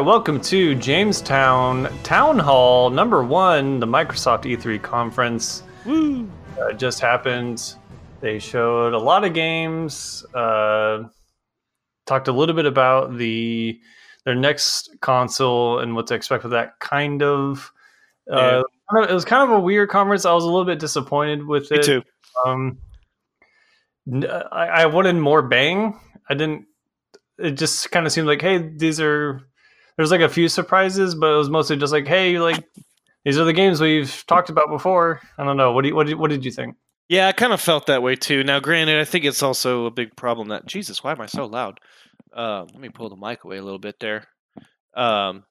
right, welcome to Jamestown Town Hall number one, the Microsoft E3 conference. Woo! Uh, just happened. They showed a lot of games. Uh, talked a little bit about the their next console and what to expect with that. Kind of. Uh, It was kind of a weird conference. I was a little bit disappointed with it. Me too. Um, I, I wanted more bang. I didn't. It just kind of seemed like, hey, these are. There's like a few surprises, but it was mostly just like, hey, like these are the games we've talked about before. I don't know. What do you, what did, what did you think? Yeah, I kind of felt that way too. Now, granted, I think it's also a big problem that Jesus, why am I so loud? Uh, let me pull the mic away a little bit there. Um,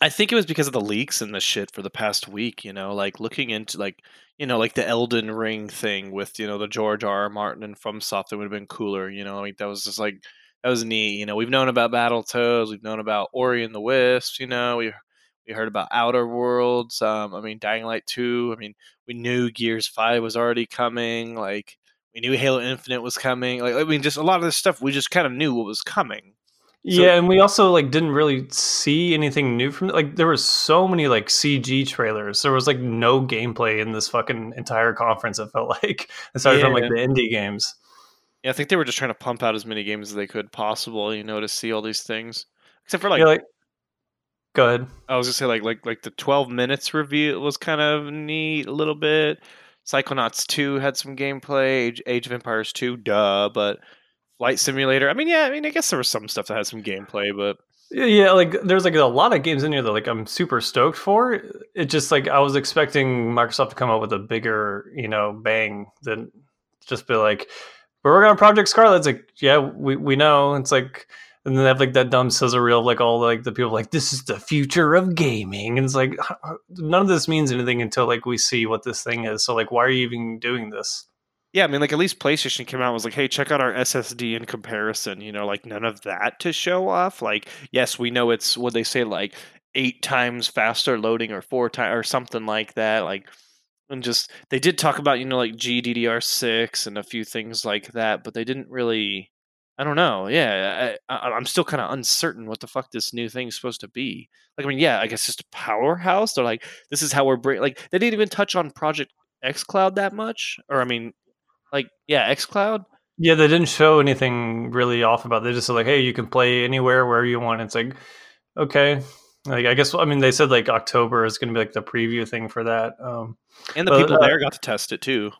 I think it was because of the leaks and the shit for the past week. You know, like looking into like you know like the Elden Ring thing with you know the George R. R. Martin and FromSoft that would have been cooler. You know, like that was just like that was neat. You know, we've known about Battletoads, we've known about Ori and the Wisps. You know, we we heard about Outer Worlds. Um, I mean, Dying Light Two. I mean, we knew Gears Five was already coming. Like we knew Halo Infinite was coming. Like I mean, just a lot of this stuff we just kind of knew what was coming. So- yeah, and we also like didn't really see anything new from like there was so many like CG trailers. There was like no gameplay in this fucking entire conference. It felt like aside from like the indie games. Yeah, I think they were just trying to pump out as many games as they could possible. You know, to see all these things. Except for like, like go ahead. I was gonna say like like like the twelve minutes reveal was kind of neat a little bit. Psychonauts two had some gameplay. Age, Age of Empires two, duh, but. Flight Simulator. I mean, yeah. I mean, I guess there was some stuff that had some gameplay, but Yeah, Yeah, like there's like a lot of games in here that like I'm super stoked for. It just like I was expecting Microsoft to come up with a bigger, you know, bang than just be like, we're working on Project Scarlet. It's like, yeah, we, we know. It's like and then they have like that dumb sizzle reel of like all like the people like this is the future of gaming. And it's like none of this means anything until like we see what this thing is. So like why are you even doing this? Yeah, I mean, like at least PlayStation came out was like, "Hey, check out our SSD in comparison." You know, like none of that to show off. Like, yes, we know it's what they say, like eight times faster loading or four times or something like that. Like, and just they did talk about you know like GDDR6 and a few things like that, but they didn't really. I don't know. Yeah, I, I'm still kind of uncertain what the fuck this new thing is supposed to be. Like, I mean, yeah, I guess just a powerhouse. They're like, this is how we're bring. Like, they didn't even touch on Project XCloud that much, or I mean, like yeah xcloud Yeah, they didn't show anything really off about. It. They just said like, "Hey, you can play anywhere where you want." It's like, okay, like I guess I mean they said like October is going to be like the preview thing for that. Um, and the Well, people uh, there got to test it too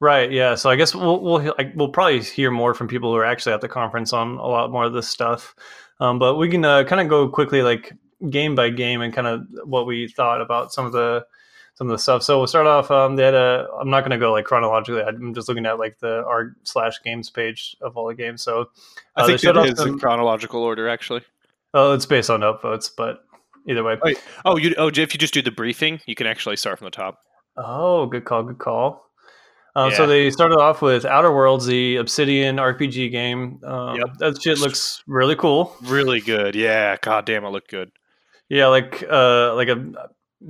right? Yeah. So I guess we'll we'll we'll probably hear more from people who are actually at the conference on a lot more of this stuff. Um, but we can uh, kind of go quickly like game by game and kind of what we thought about some of the some of the stuff. So we'll start off. Um, they had a. I'm not going to go like chronologically. I'm just looking at like the art slash games page of all the games. So i uh, think they showed it is some- in chronological order actually Oh, it's based on upvotes, but either way. Wait. oh you oh if you just do the briefing you can actually start from the top Oh, good call, good call. Um, So they started off with Outer Worlds, the Obsidian RPG game. Um, Yep. That shit looks really cool. really good yeah god damn it looked good Yeah, like uh, like a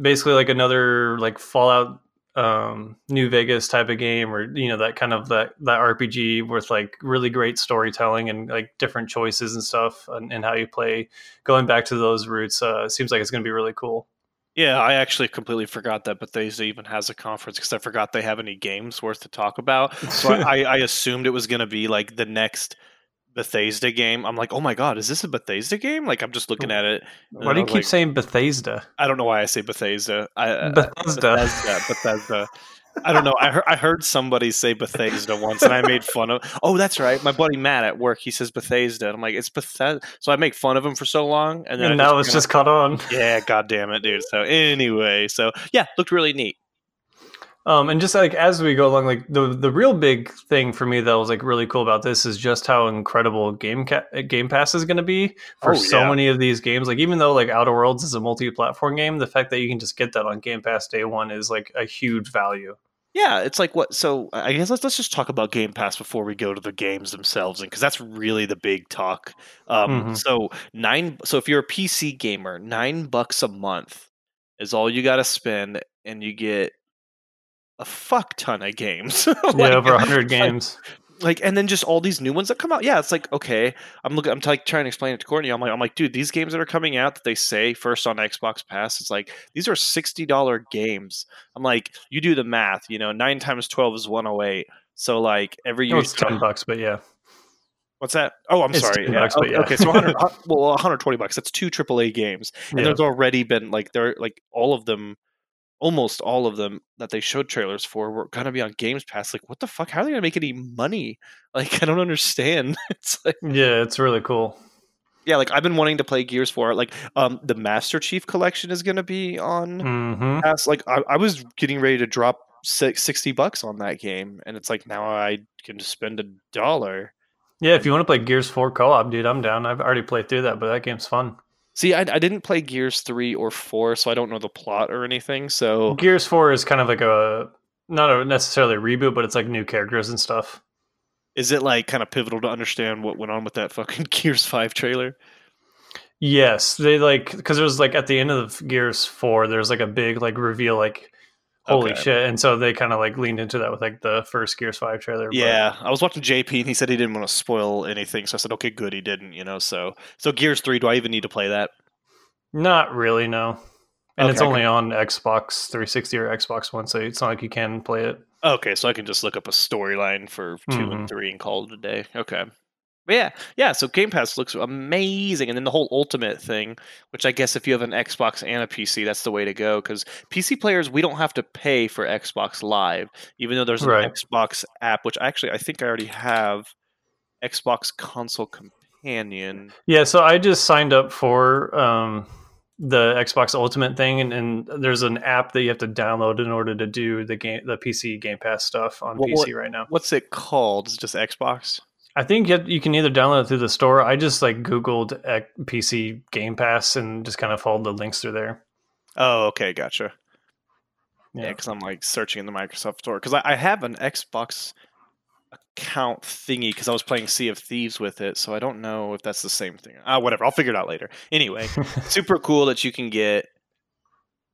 basically like another like Fallout um New Vegas type of game or you know that kind of that that RPG with like really great storytelling and like different choices and stuff and, and how you play going back to those roots uh seems like it's going to be really cool. yeah i actually completely forgot that bethesda even has a conference because i forgot they have any games worth to talk about so I, I assumed it was going to be like the next bethesda game i'm like oh my god is this a bethesda game like i'm just looking at it Why do you keep like- saying Bethesda? I don't know why I say Bethesda. I, uh, Bethesda. Bethesda. Bethesda. I don't know. I heard I heard somebody say Bethesda once, and I made fun of. Oh, that's right. My buddy Matt at work, he says Bethesda. And I'm like, it's Bethesda. So I make fun of him for so long, and then And I now it's kinda- just caught on. yeah, god damn it, dude. So anyway, so yeah, looked really neat. Um, and just like as we go along, like the the real big thing for me that was like really cool about this is just how incredible Game Ca- Game Pass is going to be for Oh, so yeah. many of these games. Like even though like Outer Worlds is a multi-platform game, the fact that you can just get that on Game Pass day one is like a huge value. Yeah, it's like what? So I guess let's let's just talk about Game Pass before we go to the games themselves, and because that's really the big talk. Um, Mhm. So nine. So if you're a PC gamer, nine bucks a month is all you got to spend, and you get a fuck ton of games. yeah, Like, over hundred games. like and then just all these new ones that come out yeah it's like okay i'm looking i'm like trying to explain it to courtney i'm like i'm like dude these games that are coming out that they say first on xbox pass it's like these are $60 games i'm like you do the math you know 9 times 12 is 108 so like every No, year it's ten bucks, but yeah, what's that oh i'm It's sorry yeah. bucks, yeah. okay so 100 uh, well 120 bucks that's two aaa games and yeah. there's already been like there like all of them almost all of them that they showed trailers for were gonna be on games pass like what the fuck how are they gonna make any money like i don't understand it's like yeah, it's really cool. yeah like i've been wanting to play gears 4 like um the master chief collection is gonna be on hmm pass like i, I was getting ready to drop six, 60 bucks on that game and it's like now i can just spend a dollar Yeah, if you want to play Gears Four co-op, dude, I'm down. I've already played through that, but that game's fun. See I, I didn't play gears 3 or 4 so i don't know the plot or anything so Gears Four is kind of like a not a necessarily a reboot, but it's like new characters and stuff. is it like kind of pivotal to understand what went on with that fucking gears 5 trailer Yes, they like because there's like at the end of Gears Four, there's like a big like reveal, like holy Okay. shit, and so they kind of like leaned into that with like the first Gears Five trailer. but- Yeah, I was watching JP and he said he didn't want to spoil anything, so I said, okay, good, he didn't, you know. So, so Gears Three, do I even need to play that? not really, no. And it's only on Xbox 360 or Xbox One, so it's not like you can play it. Okay, so I can just look up a storyline for 2 and Mhm. three and call it a day. Okay, but yeah, yeah. So Game Pass looks amazing, and then the whole Ultimate thing, which I guess if you have an Xbox and a PC, that's the way to go. Because PC players, we don't have to pay for Xbox Live, even though there's an Right. Xbox app, which actually I think I already have. Xbox Console Companion. Yeah, so I just signed up for um, the Xbox Ultimate thing, and, and there's an app that you have to download in order to do the game, the PC Game Pass stuff on What- PC right now. What's it called? Is it just Xbox? I think you, you can either download it through the store. I just like Googled X- PC Game Pass and just kind of followed the links through there. Oh, okay, gotcha. Yeah, Yeah. because I'm like searching in the Microsoft Store because I, I have an Xbox account thingy because I was playing Sea of Thieves with it, so I don't know if that's the same thing. Ah, whatever. I'll figure it out later. Anyway, super cool that you can get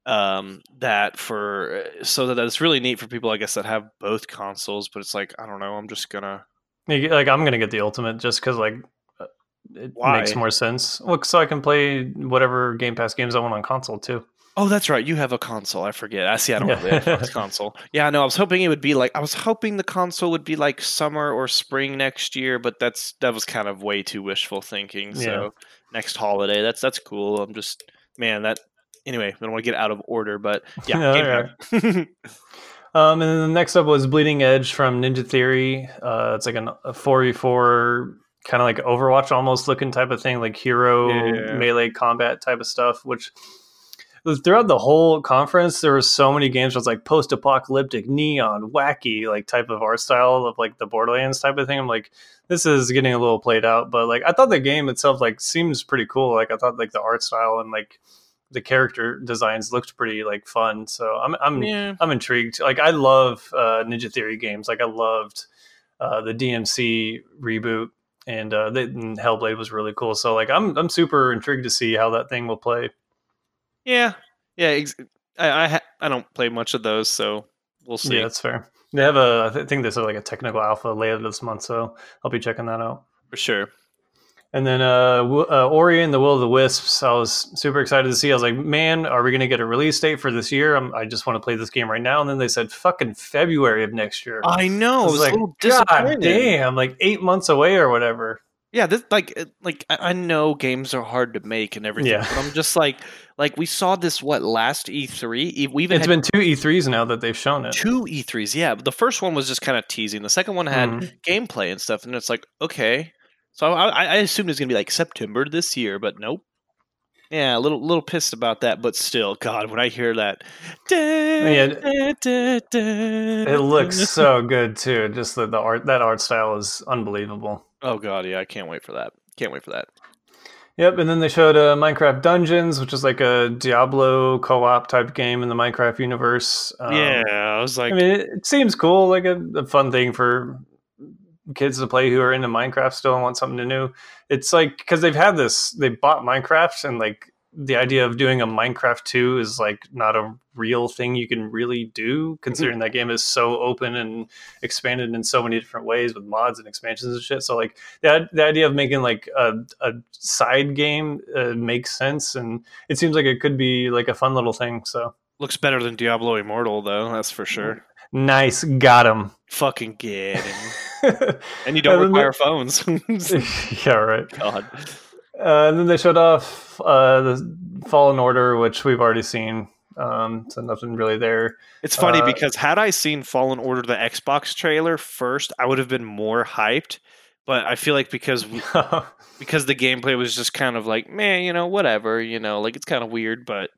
um that for so that that's really neat for people I guess that have both consoles. But it's like I don't know. I'm just gonna Like like, I'm gonna get the Ultimate just because like uh, it makes more sense. Look, so I can play whatever Game Pass games I want on console too. Oh, that's right. You have a console. I forget. I see. I don't have the Yeah. Xbox console. Yeah, no. I was hoping it would be like. I was hoping the console would be like summer or spring next year, but that's that was kind of way too wishful thinking. So Yeah. next holiday, that's that's cool. I'm just man. That anyway. I don't want to get out of order, but yeah. Yeah, Game Pass. Um, and then the next up was Bleeding Edge from Ninja Theory. Uh, it's like an, a 4v4 kind of like Overwatch almost looking type of thing, like hero Yeah. melee combat type of stuff. Which throughout the whole conference, there were so many games where it's like post-apocalyptic, neon, wacky, like type of art style of like the Borderlands type of thing. I'm like, this is getting a little played out, but like I thought the game itself like seems pretty cool. Like I thought like the art style and like the character designs looked pretty like fun. So I'm I'm yeah. I'm intrigued. Like I love uh, Ninja Theory games. Like I loved uh, the DMC reboot, and uh, the, and Hellblade was really cool. So like I'm I'm super intrigued to see how that thing will play. Yeah. Yeah. Ex- I I, ha- I don't play much of those, so we'll see. Yeah, that's fair. They have a I th- think there's like a technical alpha later this month, so I'll be checking that out. for sure. And then uh, uh, Ori and the Will of the Wisps, I was super excited to see. I was like, man, are we going to get a release date for this year? I'm, I just want to play this game right now. And then they said fucking February of next year. I know. I was was like, God damn, like eight months away or whatever. Yeah, this like like I know games are hard to make and everything, Yeah. but I'm just like like we saw this what last E3. E- We even It's been two E3s now that they've shown it. two E3s. Yeah, but the first one was just kind of teasing. The second one had Mhm. gameplay and stuff, and it's like okay. So I, I I assumed it was gonna be like September this year, but nope. Yeah, a little little pissed about that, but still, God, when I hear that, Yeah, It looks so good too. Just the, the art, that art style is unbelievable. Oh God, yeah, I can't wait for that. Can't wait for that. Yep, and then they showed uh, Minecraft Dungeons, which is like a Diablo co-op type game in the Minecraft universe. Um, yeah, I was like, I mean, it, it seems cool, like a, a fun thing for kids to play who are into Minecraft still and want something to new. It's like because they've had this, they bought Minecraft and like the idea of doing a Minecraft 2 is like not a real thing you can really do, considering that game is so open and expanded in so many different ways with mods and expansions and shit. So like that the idea of making like a, a side game uh, makes sense, and it seems like it could be like a fun little thing. So Looks better than Diablo Immortal, though. That's for sure. Nice, got him. Fucking get him. and you don't And require phones. yeah, right. God. Uh, and then they showed off uh, the Fallen Order, which we've already seen. Um, so nothing really there. It's funny Uh, because had I seen Fallen Order the Xbox trailer first, I would have been more hyped. But I feel like because because the gameplay was just kind of like, man, you know, whatever, you know, like it's kind of weird, but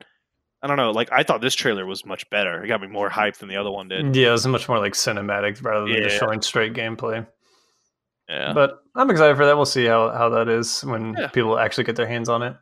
I don't know. Like I thought this trailer was much better. It got me more hyped than the other one did. yeah, it was much more like cinematic rather than just showing straight gameplay. Yeah. But I'm excited for that. We'll see how, how that is when Yeah. people actually get their hands on it.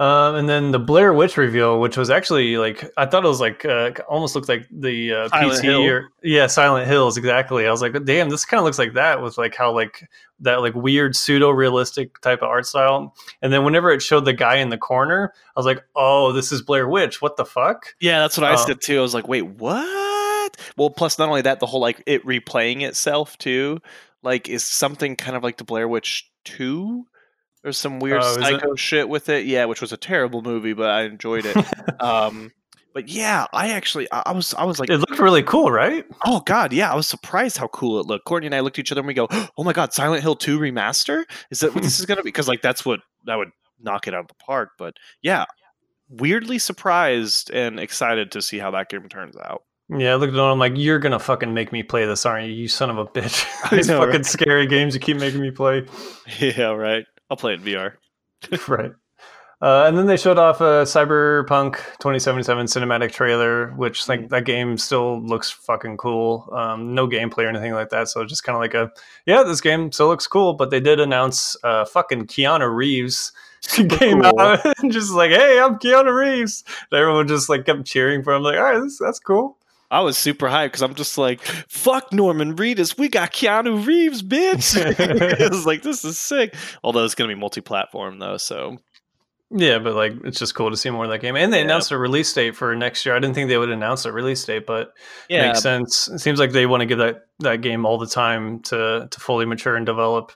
Um, and then the Blair Witch reveal, which was actually like I thought it was like uh, almost looked like the uh, PT Hill. or yeah Silent Hills exactly. I was like, damn, this kind of looks like that with like how like that like weird pseudo realistic type of art style. And then whenever it showed the guy in the corner, I was like, oh, this is Blair Witch. What the fuck? Yeah, that's what I Um, said too. I was like, wait, what? Well, plus not only that, the whole like it replaying itself too, like is something kind of like the Blair Witch Two. There's some weird Oh, is it? psycho shit with it. Yeah, which was a terrible movie, but I enjoyed it. um, but yeah, I actually I, I was I was like, It looked really cool, right? oh god, yeah, I was surprised how cool it looked. Courtney and I looked at each other and we go, oh my god, Silent Hill Two remaster? Is that what this is gonna be? Because like that's what that would knock it out of the park. But yeah, weirdly surprised and excited to see how that game turns out. Yeah, I looked at him. I'm like, you're gonna fucking make me play this, aren't you? You son of a bitch! These know, fucking right? scary games you keep making me play. Yeah, right. I'll play it in VR. right. Uh, and then they showed off a Cyberpunk 2077 cinematic trailer, which like that game still looks fucking cool. Um, no gameplay or anything like that, so just kind of like a yeah, this game still looks cool. But they did announce uh, fucking Keanu Reeves came cool. out and just like, hey, I'm Keanu Reeves. And everyone just like kept cheering for him, like, all right, this, that's cool. I was super hyped because I'm just like, fuck Norman Reedus. We got Keanu Reeves, bitch. it was like, this is sick. Although it's going to be multi platform, though. So, Yeah, but like it's just cool to see more of that game. And they Yeah. announced a release date for next year. I didn't think they would announce a release date, but yeah. makes sense. It seems like they want to give that that game all the time to to fully mature and develop.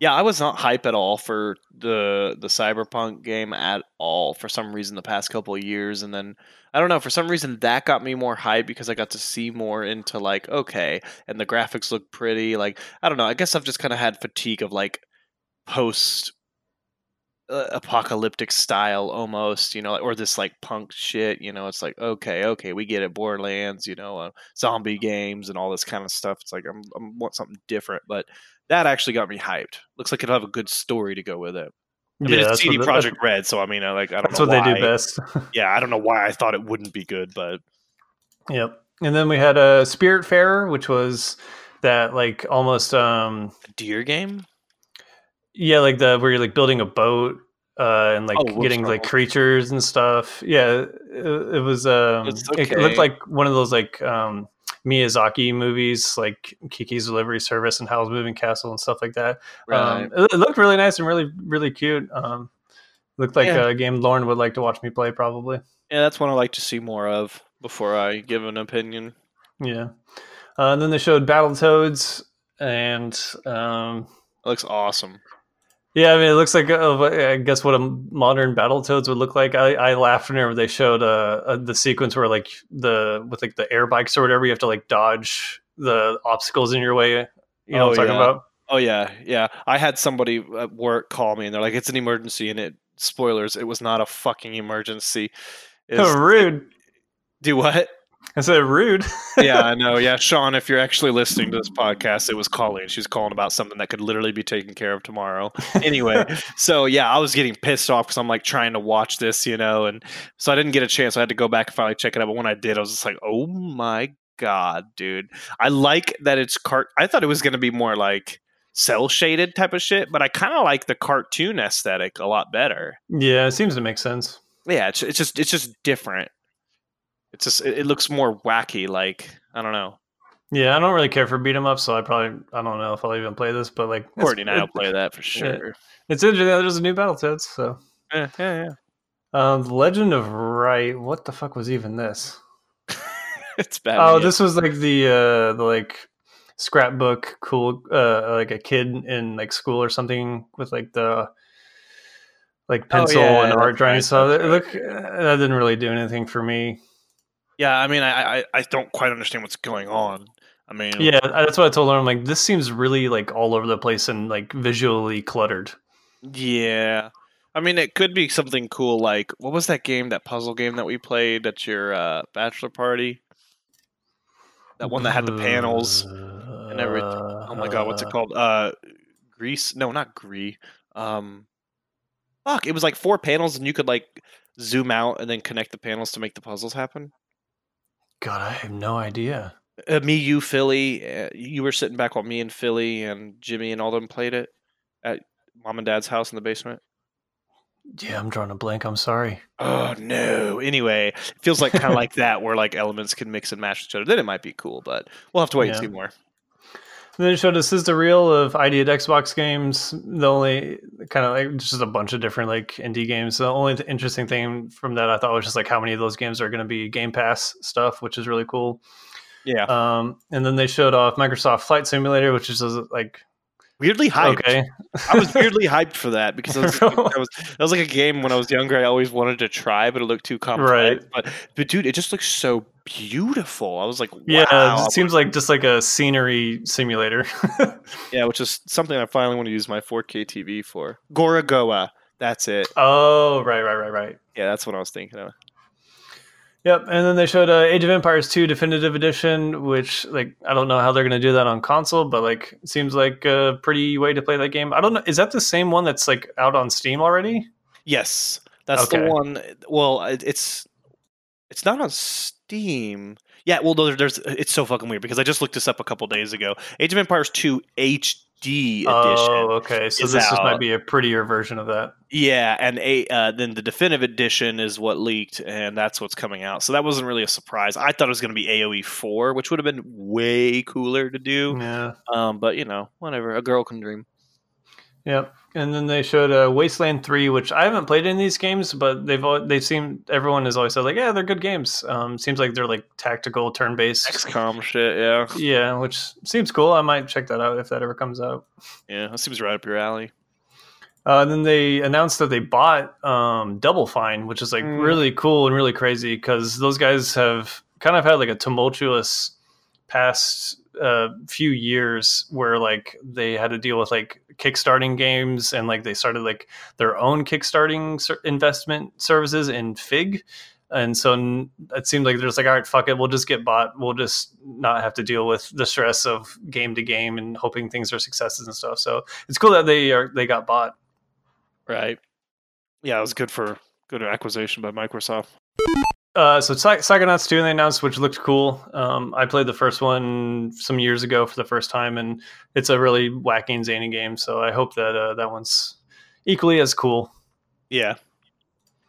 Yeah, I was not hype at all for the the Cyberpunk game at all for some reason the past couple of years and then I don't know, for some reason that got me more hype because I got to see more into like okay, and the graphics look pretty like I don't know, I guess I've just kind of had fatigue of like post uh, apocalyptic style almost, you know, or this like punk shit, you know, it's like okay, okay, we get it Borderlands, you know, uh, zombie games and all this kind of stuff. It's like I'm I want something different, but that actually got me hyped. Looks like it'll have a good story to go with it. I mean, it's that's CD Projekt Red, so I mean, I, like I don't That's know what they do best. Yeah, I don't know why I thought it wouldn't be good, but yep. And then we had a Spiritfarer, which was that like almost um a deer game. yeah, like the where you're like building a boat uh and like Oh, getting like creatures and stuff. Yeah, it, it was um It's it looked like one of those like um Miyazaki movies like Kiki's Delivery Service and Howl's Moving Castle and stuff like that. Um, it, it looked really nice and really really cute. Um, looked like Yeah. a game Lauren would like to watch me play probably. yeah, that's one I like to see more of before I give an opinion. Yeah. Uh, and then they showed Battletoads and um, It looks awesome. Yeah, I mean it looks like uh, I guess what a modern Battletoads would look like. I, I laughed whenever they showed uh, uh, the sequence where like the with like the air bikes or whatever you have to like dodge the obstacles in your way. You know Oh, what I'm talking yeah. about? Oh yeah, yeah. I had somebody at work call me and they're like, "It's an emergency," and it spoilers. It was not a fucking emergency. It's, Oh, rude. do what? I said rude. yeah, I know. Yeah, Sean, if you're actually listening to this podcast, it was Colleen. She's calling about something that could literally be taken care of tomorrow. Anyway, so yeah, I was getting pissed off because I'm like trying to watch this, you know, and so I didn't get a chance. I had to go back and finally check it out. But when I did, I was just like, oh my god, dude! I like that it's cart. I thought it was going to be more like cell shaded type of shit, but I kind of like the cartoon aesthetic a lot better. yeah, it seems to make sense. Yeah, it's, it's just it's just different. It's just it, it looks more wacky. Like I don't know. Yeah, I don't really care for beat 'em up, so I probably I don't know if I'll even play this, but like Courtney and I'll play that for sure. it's interesting there's a new Battletoads, so Yeah, yeah, yeah. Um, the Legend of Right. What the fuck was even this? it's bad. Oh, this was like the uh the like scrapbook cool uh like a kid in like school or something with like the like pencil Oh, yeah, and art drawing right, so that, look uh, that didn't really do anything for me Yeah, I mean, I, I I don't quite understand what's going on. I mean, yeah that's what i told her i'm like this seems really like all over the place and like visually cluttered yeah. I mean, it could be something cool. Like, what was that game? That puzzle game that we played at your uh, bachelor party? That one that had the panels. and everything. Oh my god, what's it called? Uh, Grease? No, not Gree. Um, fuck! It was like four panels, and you could like zoom out and then connect the panels to make the puzzles happen. God i have no idea Uh, me, you, Philly. Uh, you were sitting back while me and Philly and Jimmy and all them played it at mom and dad's house in the basement. yeah i'm drawing a blank i'm sorry Oh no! Anyway, it feels like kind of like that, where like elements can mix and match each other. Then it might be cool, but we'll have to wait and see more. And then it showed us is the reel of ID at Xbox games. The only kind of like just a bunch of different like indie games. The only interesting thing from that I thought was just like how many of those games are going to be Game Pass stuff, which is really cool. Yeah, Um, and then they showed off Microsoft Flight Simulator, which is like weirdly hyped. okay, I was weirdly hyped for that because I was, that was that was like a game when I was younger. I always wanted to try, but it looked too complex. Right. But but dude, it just looks so beautiful. I was like, wow. yeah, it seems like just like a scenery simulator. yeah, which is something I finally want to use my 4K TV for. Gorogoa. That's it. oh, right, right, right, right. Yeah, that's what I was thinking of. Yep, and then they showed uh, Age of Empires 2 Definitive Edition, which like I don't know how they're going to do that on console, but like seems like a pretty way to play that game. I don't know, is that the same one that's like out on Steam already? Yes, that's Okay. the one. Well, it- it's it's not on Steam. Yeah, well, there- there's it's so fucking weird because I just looked this up a couple days ago. Age of Empires 2 HD edition. Oh, okay. So is this just might be a prettier version of that. Yeah, and a uh, then the definitive edition is what leaked, and that's what's coming out. So that wasn't really a surprise. I thought it was going to be AOE four, which would have been way cooler to do. Yeah. Um, but you know, whatever. A girl can dream. Yep. And then they showed uh, Wasteland 3, which I haven't played in these games, but they've al- they seem everyone has always said like, yeah, they're good games. Um, seems like they're like tactical turn-based. XCOM shit. Yeah, Yeah, which seems cool. I might check that out if that ever comes out. yeah. That seems right up your alley. Uh, then they announced that they bought um, Double Fine, which is like Mm. really cool and really crazy because those guys have kind of had like a tumultuous past uh, few years where like they had to deal with like kickstarting games and like they started like their own kickstarting ser- investment services in Fig. And so it seemed like they're just like, all right, fuck it, we'll just get bought. We'll just not have to deal with the stress of game to game and hoping things are successes and stuff. So it's cool that they are they got bought. Right. Yeah, it was good for good acquisition by Microsoft. Uh, so Psy- Psychonauts 2 they announced, which looked cool. Um, I played the first one some years ago for the first time, and it's a really wacky and zany game. So I hope that uh, that one's equally as cool. Yeah.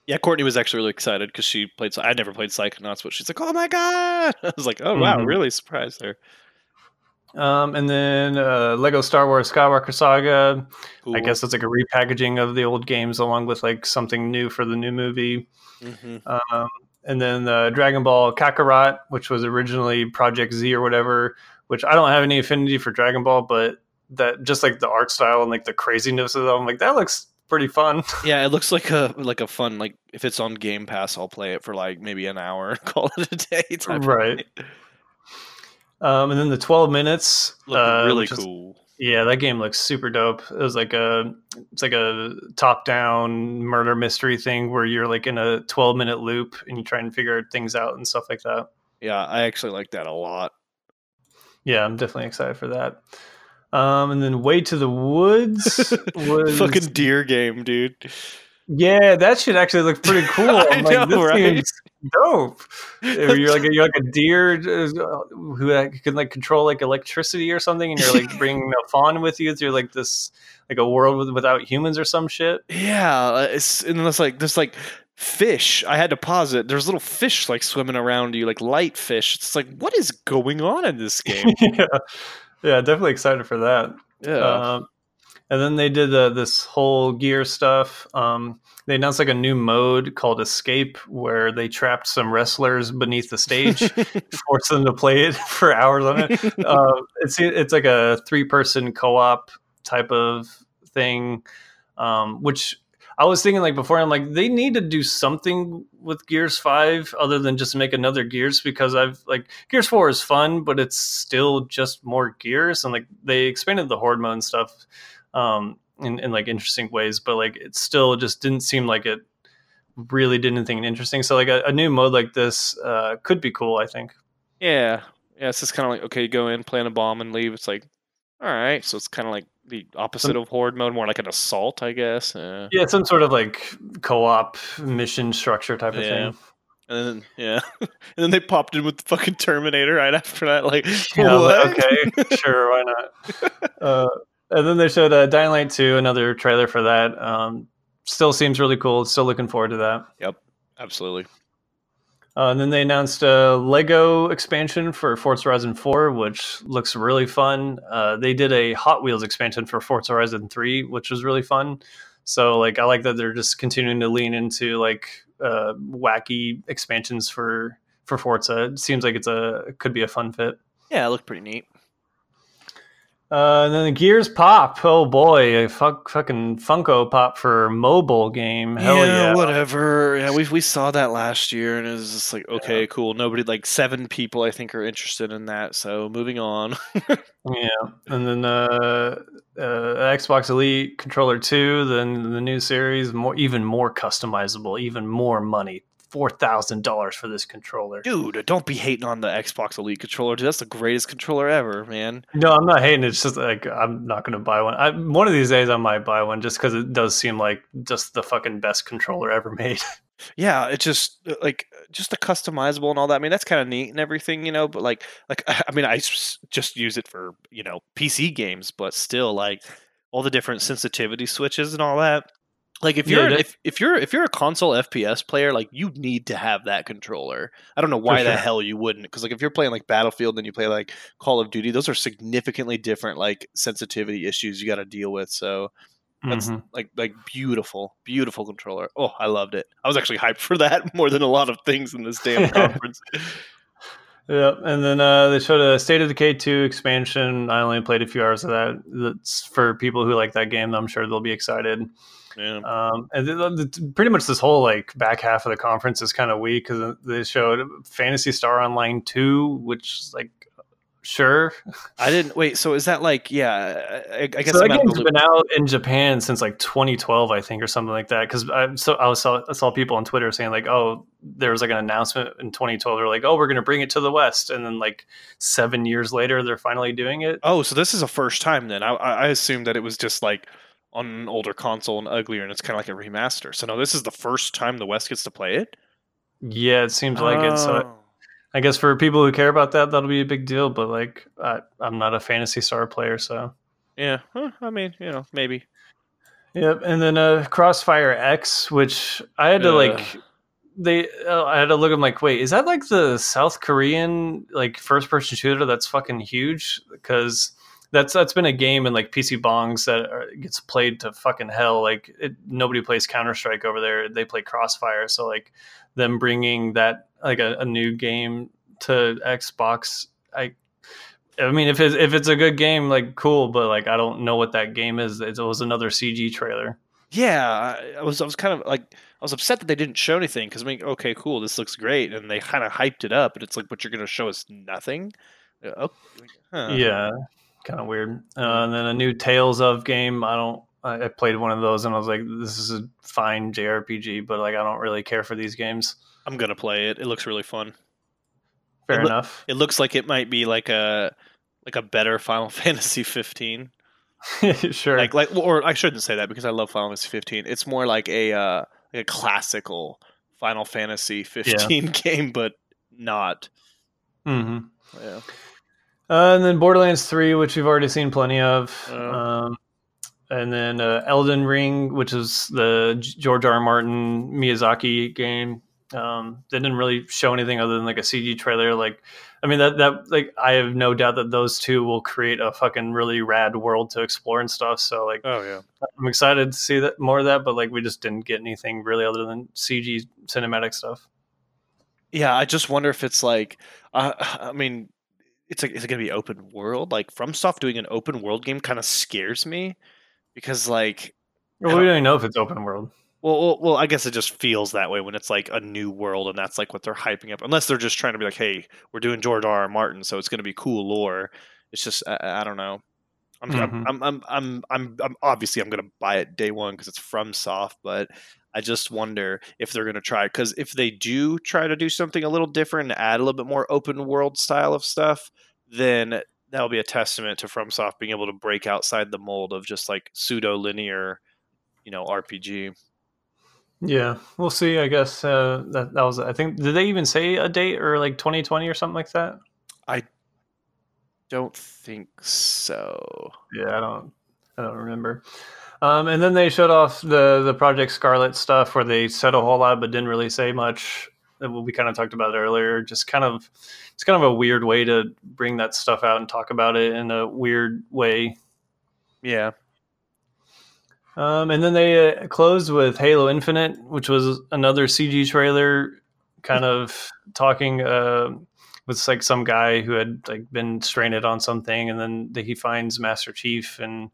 Yeah, Courtney was actually really excited because she played. I'd never played Psychonauts, but she's like, "Oh my god!" I was like, "Oh wow!" Mhm. Really surprised her. Um, and then uh, Lego Star Wars Skywalker Saga. I guess it's like a repackaging of the old games along with like something new for the new movie. Mhm. Um, and then the Dragon Ball Kakarot, which was originally Project Z or whatever, which I don't have any affinity for Dragon Ball, but that just like the art style and like the craziness of them, like that looks pretty fun. Yeah, it looks like a like a fun like if it's on Game Pass, I'll play it for like maybe an hour, call it a day. Right. Um, and then the 12 minutes, uh, really cool. Yeah, that game looks super dope. It was like a, it's like a top-down murder mystery thing where you're like in a 12-minute loop and you try and figure things out and stuff like that. Yeah, I actually like that a lot. Yeah, I'm definitely excited for that. Um, and then Way to the Woods was Fucking deer game, dude. Yeah, that should actually look pretty cool. I'm like, know, this right? seems dope. You're like a, you're like a deer uh, who can like control like electricity or something, and you're like bringing a fawn with you through like this like a world with, without humans or some shit. Yeah, uh, it's and there's like there's like fish. I had to pause it. There's little fish like swimming around you, like light fish. It's like what is going on in this game? yeah, yeah, definitely excited for that. Yeah, Um, and then they did the, this whole gear stuff. Um, they announced like a new mode called Escape, where they trapped some wrestlers beneath the stage, forced them to play it for hours on it. Uh, it's it's like a three person co op type of thing, um, which I was thinking like before. I'm like they need to do something with Gears Five other than just make another Gears because I've like Gears Four is fun, but it's still just more Gears and like they expanded the Horde mode and stuff um, in, in like interesting ways, but like it still just didn't seem like it really did anything interesting. So like a, a new mode like this uh, could be cool. I think. Yeah, yeah. It's just kind of like okay, go in, plant a bomb, and leave. It's like, all right. So it's kind of like the opposite of horde mode, more like an assault, I guess. Uh, Yeah, some sort of like co-op mission structure type of Yeah. thing. and then yeah, and then they popped in with the fucking Terminator right after that. Like, Yeah, okay, sure, why not? Uh, and then they showed uh, Dying Light 2, another trailer for that. Um, still seems really cool. Still looking forward to that. Yep, absolutely. Uh, and then they announced a Lego expansion for Forza Horizon 4, which looks really fun. Uh, they did a Hot Wheels expansion for Forza Horizon 3, which was really fun. So, like, I like that they're just continuing to lean into like uh, wacky expansions for for Forza. It seems like it's a it could be a fun fit. Yeah, it looked pretty neat. Uh, and then the Gears Pop. Oh boy, a fuck, fucking Funko Pop for mobile game. Hell yeah! whatever. Yeah, we we saw that last year, and it was just like, okay, cool. Nobody, like seven people, I think, are interested in that. So moving on. Yeah, and then uh, uh, Xbox Elite Controller Two, then the new series, more even more customizable, even more money, four thousand dollars for this controller. Dude, don't be hating on the Xbox Elite controller. Dude, that's the greatest controller ever, man. No, I'm not hating. It's just like I'm not going to buy one. I, one of these days, I might buy one just because it does seem like just the fucking best controller ever made. Yeah, it just uh, like just the customizable and all that. I mean, that's kind of neat and everything, you know. But like, like I mean, I just use it for you know PC games, but still, like all the different sensitivity switches and all that. Like if you're that- if, if you're if you're a console FPS player, like you need to have that controller. I don't know why the sure. hell you wouldn't, because like if you're playing like Battlefield and you play like Call of Duty, those are significantly different like sensitivity issues you got to deal with. So that's Mhm. like like beautiful, beautiful controller. Oh, I loved it. I was actually hyped for that more than a lot of things in this damn conference. Yep, and then uh, they showed a State of Decay 2 expansion. I only played a few hours of that. That's for people who like that game. I'm sure they'll be excited. Yeah. Um, and the, the, pretty much this whole like back half of the conference is kind of weak because they showed Phantasy Star Online 2, which like sure. I didn't wait. So is that like yeah? I, I guess so that I'm out of game's been out in Japan since like 2012, I think, or something like that. Because I so I saw, I saw people on Twitter saying like, oh, there was like an announcement in 2012. They're like, oh, we're gonna bring it to the West, and then like seven years later, they're finally doing it. Oh, so this is a first time then. I I I assumed that it was just like on an older console and uglier, and it's kind of like a remaster. So no, this is the first time the West gets to play it. Yeah, it seems like it. So Oh. I guess for people who care about that, that'll be a big deal. But like, I, I'm not a Phantasy Star player, so. yeah. Huh, I mean, you know, maybe. Yep, and then uh, Crossfire X, which I had to like, they uh, I had to look. I'm like, wait, is that like the South Korean like first person shooter that's fucking huge? Because that's that's been a game in like PC bangs that are, gets played to fucking hell. Like it, nobody plays Counter Strike over there. They play Crossfire. So like them bringing that like a, a new game to Xbox, I. I mean, if it's, if it's a good game, like cool, but like I don't know what that game is. It was another CG trailer. Yeah, I, was I was kind of like I was upset that they didn't show anything because I mean, okay, cool, this looks great, and they kind of hyped it up, but it's like, but you're gonna show us nothing. Uh, Oh, huh. Yeah, kind of weird. Uh, and then a new Tales of game. I don't. I, I played one of those and I was like, this is a fine JRPG, but like I don't really care for these games. I'm gonna play it. It looks really fun. Fair It enough. It looks like it might be like a like a better Final Fantasy 15. sure. Like like or I shouldn't say that because I love Final Fantasy 15. It's more like a uh like a classical Final Fantasy 15 game but not. Mm-hmm. Yeah. Uh, and then Borderlands 3, which we've already seen plenty of. Oh. Um, and then uh, Elden Ring, which is the George R. R. Martin Miyazaki game. Um, they didn't really show anything other than like a CG trailer. Like, I mean that that like I have no doubt that those two will create a fucking really rad world to explore and stuff. So like, Oh yeah. I'm excited to see that more of that. But like, we just didn't get anything really other than CG cinematic stuff. Yeah, I just wonder if it's like, uh, I mean, it's like, is it going to be open world? Like, FromSoft doing an open world game kind of scares me because, like, Well, we don't even know if it's open world. well, well, well, I guess it just feels that way when it's like a new world and that's like what they're hyping up. Unless they're just trying to be like, hey, we're doing George R. R. Martin, so it's going to be cool lore. It's just, I, I don't know. I'm, Mhm. I'm, I'm, I'm, I'm, I'm, obviously I'm going to buy it day one because it's FromSoft, but I just wonder if they're going to try because if they do try to do something a little different and add a little bit more open world style of stuff, then that'll be a testament to FromSoft being able to break outside the mold of just like pseudo linear, you know, RPG. Yeah, we'll see. I guess uh, that that was. I think did they even say a date or like 2020 or something like that? I don't think so. Yeah, I don't. I don't remember. Um, and then they showed off the the Project Scarlet stuff where they said a whole lot but didn't really say much. We kind of talked about it earlier. Just kind of, it's kind of a weird way to bring that stuff out and talk about it in a weird way. Yeah. Um, and then they uh, closed with Halo Infinite, which was another CG trailer, kind of talking uh, with like some guy who had like been stranded on something, and then he finds Master Chief, and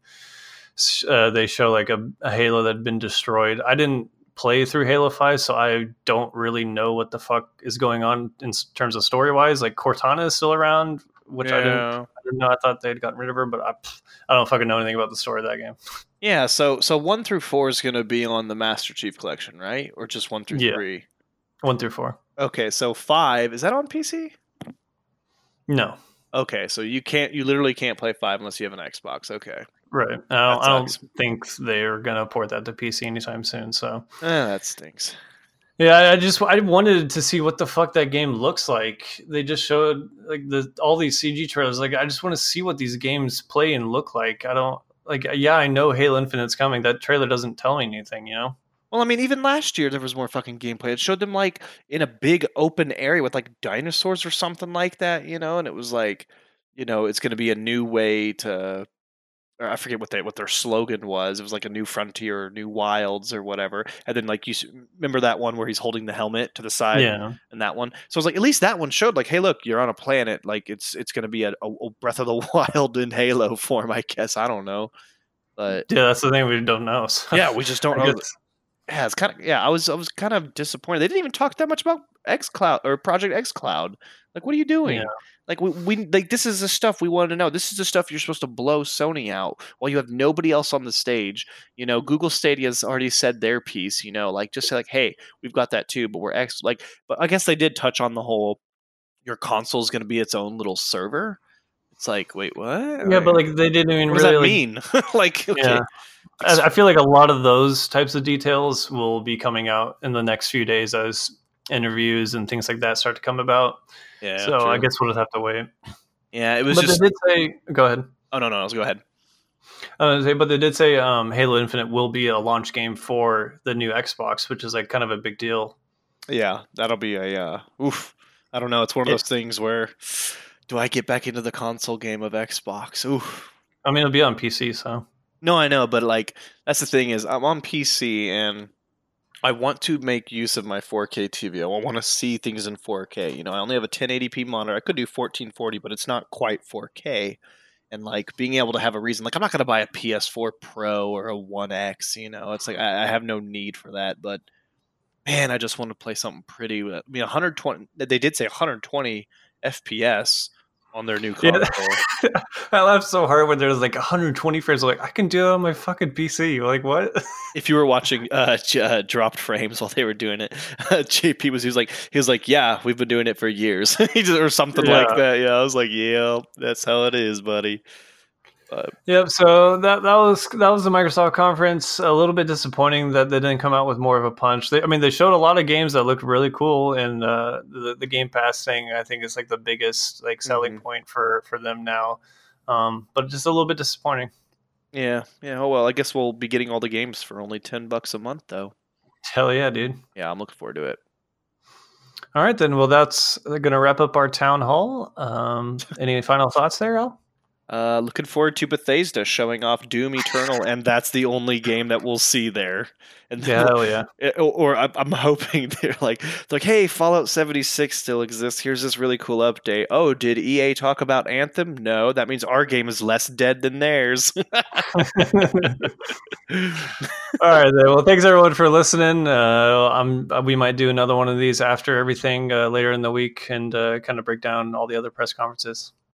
uh, they show like a, a Halo that had been destroyed. I didn't play through Halo Five, so I don't really know what the fuck is going on in terms of story wise. Like Cortana is still around, which I didn't. I didn't know. I thought they'd gotten rid of her, but I, I don't fucking know anything about the story of that game. Yeah, so so one through four is going to be on the Master Chief collection, right? Or just one through Yeah. three? One through four. Okay, so five is that on PC? No. Okay, so you can't, you literally can't play five unless you have an Xbox. Okay, Right. I don't, I don't think they're gonna port that to PC anytime soon. So eh, that stinks. yeah, I- I just I wanted to see what the fuck that game looks like. They just showed like the all these CG trailers. Like I just want to see what these games play and look like. I don't like. Yeah, I know Halo Infinite's coming. That trailer doesn't tell me anything. You know. Well, I mean, even last year there was more fucking gameplay. It showed them like in a big open area with like dinosaurs or something like that, you know, and it was like, you know, it's going to be a new way to. Or I forget what they what their slogan was. It was like a new frontier, or new wilds, or whatever. And then like you remember that one where he's holding the helmet to the side, yeah. and that one. So I was like, at least that one showed like, hey, look, you're on a planet. Like it's it's going to be a, a, a Breath of the Wild in Halo form, I guess. I don't know, but Yeah, that's the thing we don't know. So yeah, we just don't know. Yeah, it's kind of yeah. I was I was kind of disappointed. They didn't even talk that much about X Cloud or Project X Cloud. Like, what are you doing? Yeah. Like, we, we like this is the stuff we wanted to know. This is the stuff you're supposed to blow Sony out while you have nobody else on the stage. You know, Google Stadia's already said their piece. You know, like just say like, hey, we've got that too, but we're X. Like, but I guess they did touch on the whole. Your console is going to be its own little server. It's like, wait, what? Yeah, but like they didn't even what does really that like, mean? like, okay, Yeah. I, I feel like a lot of those types of details will be coming out in the next few days as interviews and things like that start to come about. yeah. so I guess we'll just have to wait. yeah, it was But just. they did say, go ahead. Oh no, no, let's go ahead. Uh, say, but they did say um, Halo Infinite will be a launch game for the new Xbox, which is like kind of a big deal. Yeah, that'll be a uh, oof. I don't know. It's one of It- those things where do I get back into the console game of Xbox? Oof. I mean, it'll be on PC, so No, I know, but like that's the thing is I'm on PC and I want to make use of my 4K TV. I want to see things in 4K. You know, I only have a 1080p monitor. I could do 1440, but it's not quite 4K. And like being able to have a reason, like I'm not going to buy a PS4 Pro or a 1X. You know, it's like I, I have no need for that. But man, I just want to play something pretty. I mean, 120. They did say 120 FPS on their new Yeah. I laughed so hard when there's like 120 frames. Like I can do it on my fucking PC. Like what? if you were watching uh, J- uh dropped frames while they were doing it jp was he was like he was like yeah we've been doing it for years just, or something like that yeah i was like yeah that's how it is buddy Yep. So that that was that was the Microsoft conference. A little bit disappointing that they didn't come out with more of a punch. They, I mean, they showed a lot of games that looked really cool, and uh, the the Game Pass thing I think is like the biggest like selling Mhm. point for for them now. Um, but just a little bit disappointing. yeah yeah oh well i guess we'll be getting all the games for only 10 bucks a month though Hell yeah, dude. yeah i'm looking forward to it All right, then. Well, that's going to wrap up our town hall. Um, any final thoughts there, Al? Uh, looking forward to Bethesda showing off Doom Eternal, and that's the only game that we'll see there. And yeah, hell yeah. Or, or I'm hoping they're like, they're like, hey, Fallout 76 still exists. Here's this really cool update. Oh, did EA talk about Anthem? No, that means our game is less dead than theirs. All right, then. Well, thanks everyone for listening. Uh, I'm we might do another one of these after everything uh, later in the week and uh, kind of break down all the other press conferences.